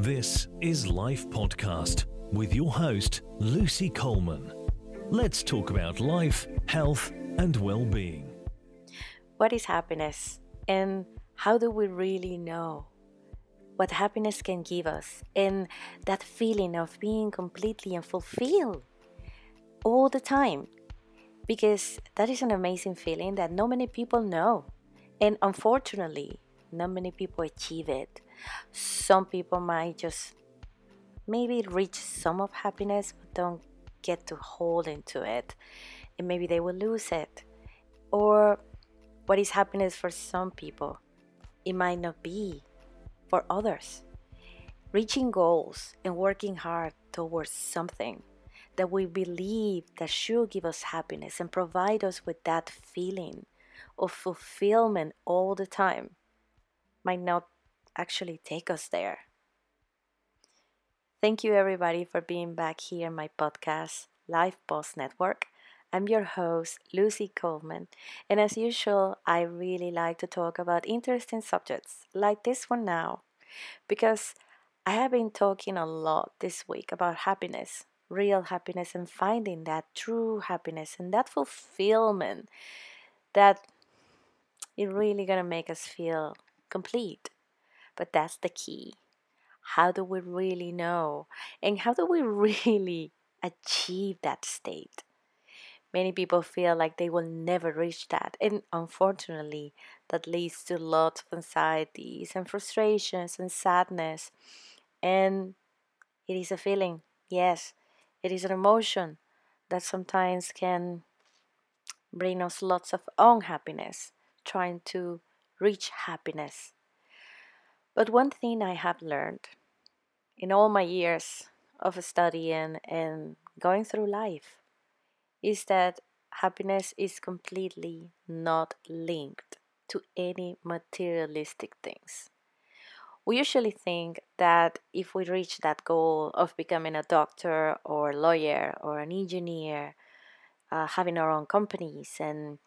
This is Life Podcast with your host, Lucy Coleman. Let's talk about life, health, and well being. What is happiness? And how do we really know what happiness can give us? And that feeling of being completely and fulfilled all the time. Because that is an amazing feeling that not many people know. And unfortunately, not many people achieve it. Some people might just maybe reach some of happiness but don't get to hold into it and maybe they will lose it. Or what is happiness for some people, it might not be for others. Reaching goals and working hard towards something that we believe that should give us happiness and provide us with that feeling of fulfillment all the time might not actually take us there. Thank you, everybody, for being back here in my podcast, Life Post Network. I'm your host, Lucy Coleman, and as usual, I really like to talk about interesting subjects like this one now because I have been talking a lot this week about happiness, real happiness, and finding that true happiness and that fulfillment that is really gonna make us feel complete. But that's the key. How do we really know? And how do we really achieve that state? Many people feel like they will never reach that. And unfortunately, that leads to lots of anxieties and frustrations and sadness. And it is a feeling, yes, it is an emotion that sometimes can bring us lots of unhappiness, trying to reach happiness. But one thing I have learned in all my years of studying and going through life is that happiness is completely not linked to any materialistic things. We usually think that if we reach that goal of becoming a doctor or a lawyer or an engineer, uh, having our own companies and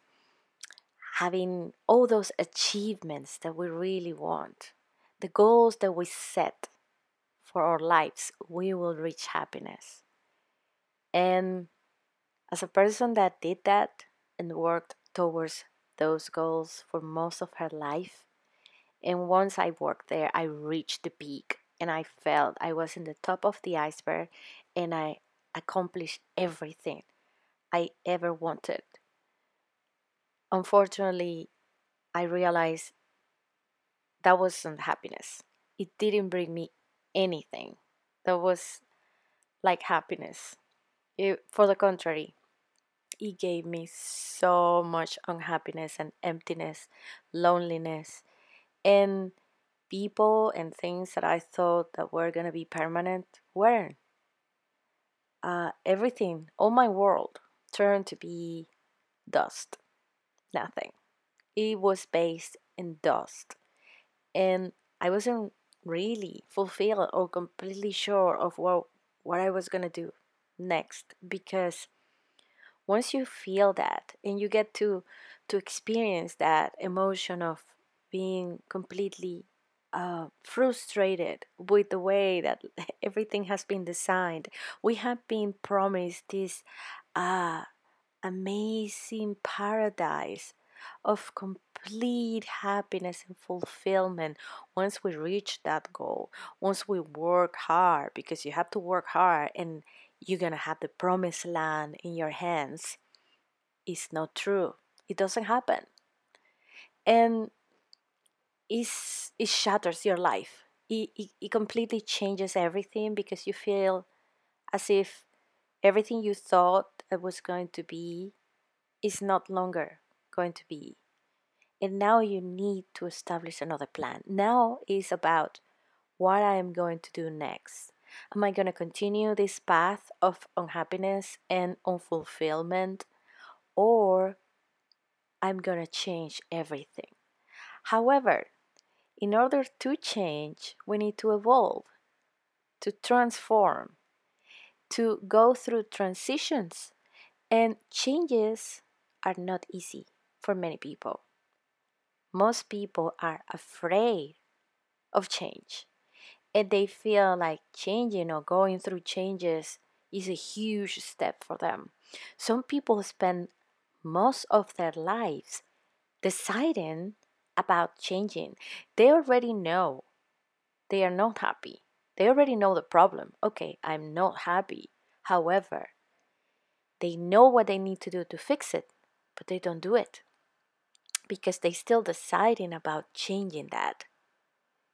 having all those achievements that we really want, the goals that we set for our lives, we will reach happiness. And as a person that did that and worked towards those goals for most of her life, and once I worked there, I reached the peak and I felt I was in the top of the iceberg and I accomplished everything I ever wanted unfortunately, I realized that wasn't happiness. It didn't bring me anything that was like happiness. It, for the contrary, it gave me so much unhappiness and emptiness, loneliness, and people and things that I thought that were gonna be permanent weren't. Uh, everything, all my world, turned to be dust nothing. It was based in dust. And I wasn't really fulfilled or completely sure of what, what I was going to do next because once you feel that and you get to to experience that emotion of being completely uh, frustrated with the way that everything has been designed. We have been promised this uh, amazing paradise of complete happiness and fulfillment once we reach that goal, once we work hard, because you have to work hard and you're gonna have the promised land in your hands. It's not true. It doesn't happen. And it's, it shatters your life. It, it, it completely changes everything because you feel as if everything you thought it was going to be is not longer going to be. And now you need to establish another plan. Now is about what I am going to do next. Am I going to continue this path of unhappiness and unfulfillment? Or I'm going to change everything. However, in order to change, we need to evolve, to transform, to go through transitions. And changes are not easy for many people. Most people are afraid of change. and they feel like changing or going through changes is a huge step for them. Some people spend most of their lives deciding about changing. They already know they are not happy. They already know the problem. Okay, I'm not happy. However, they know what they need to do to fix it, but they don't do it because they're still deciding about changing that.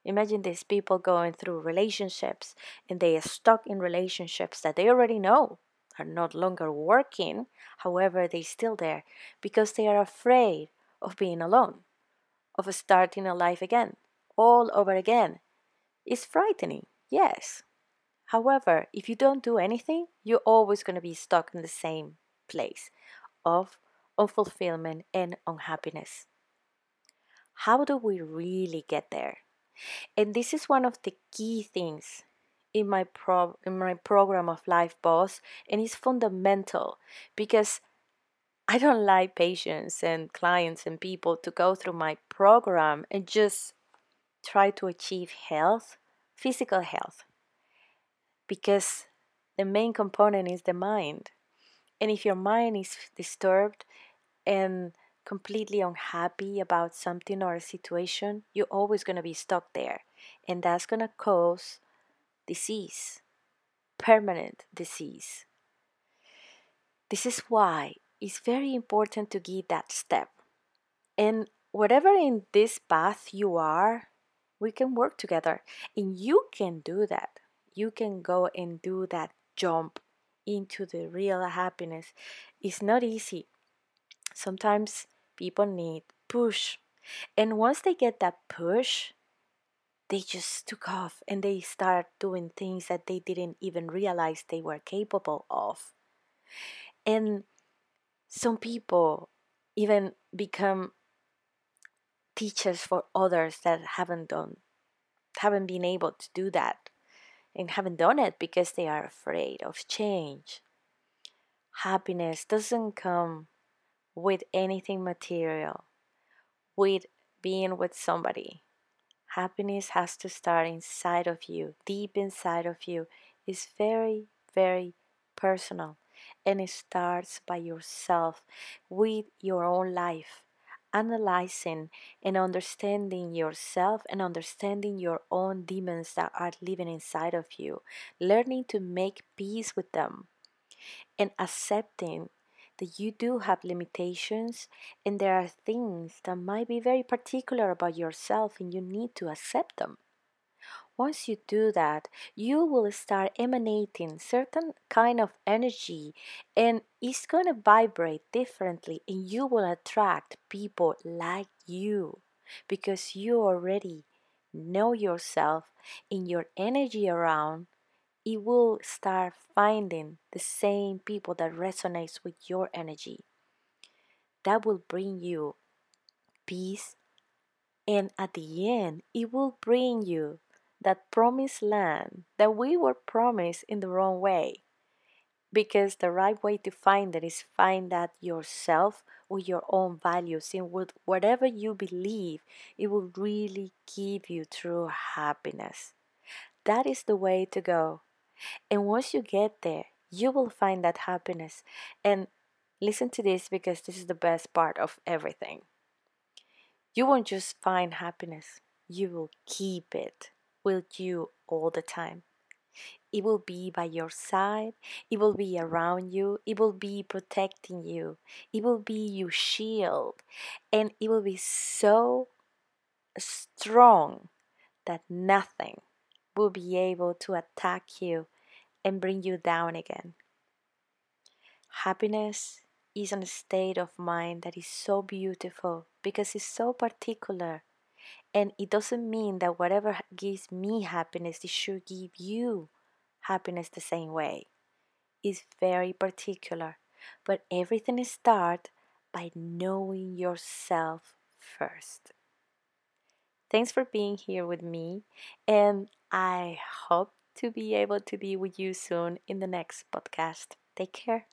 Imagine these people going through relationships and they are stuck in relationships that they already know are not longer working. However, they're still there because they are afraid of being alone, of starting a life again, all over again. It's frightening, yes. However, if you don't do anything, you're always going to be stuck in the same place of unfulfillment and unhappiness. How do we really get there? And this is one of the key things in my pro in my program of Life Boss, and it's fundamental because I don't like patients and clients and people to go through my program and just try to achieve health, physical health, because the main component is the mind. And if your mind is disturbed and completely unhappy about something or a situation, you're always going to be stuck there. And that's going to cause disease, permanent disease. This is why it's very important to give that step. And whatever in this path you are, we can work together. And you can do that. You can go and do that jump into the real happiness. It's not easy. Sometimes people need push. And once they get that push, they just took off and they start doing things that they didn't even realize they were capable of. And some people even become teachers for others that haven't done haven't been able to do that and haven't done it because they are afraid of change. Happiness doesn't come with anything material, with being with somebody. Happiness has to start inside of you, deep inside of you. It's very, very personal. And it starts by yourself, with your own life, analyzing and understanding yourself and understanding your own demons that are living inside of you, learning to make peace with them, and accepting that you do have limitations and there are things that might be very particular about yourself and you need to accept them. Once you do that, you will start emanating certain kind of energy and it's going to vibrate differently and you will attract people like you because you already know yourself and your energy around. It will start finding the same people that resonates with your energy. That will bring you peace and at the end it will bring you that promised land that we were promised in the wrong way because the right way to find it is find that yourself with your own values and with whatever you believe it will really give you true happiness that is the way to go and once you get there, you will find that happiness. And listen to this because this is the best part of everything. You won't just find happiness, you will keep it with you all the time. It will be by your side, it will be around you, it will be protecting you, it will be your shield, and it will be so strong that nothing will be able to attack you and bring you down again. Happiness is a state of mind that is so beautiful because it's so particular. And it doesn't mean that whatever gives me happiness, it should give you happiness the same way. It's very particular. But everything starts by knowing yourself first. Thanks for being here with me, and I hope to be able to be with you soon in the next podcast. Take care.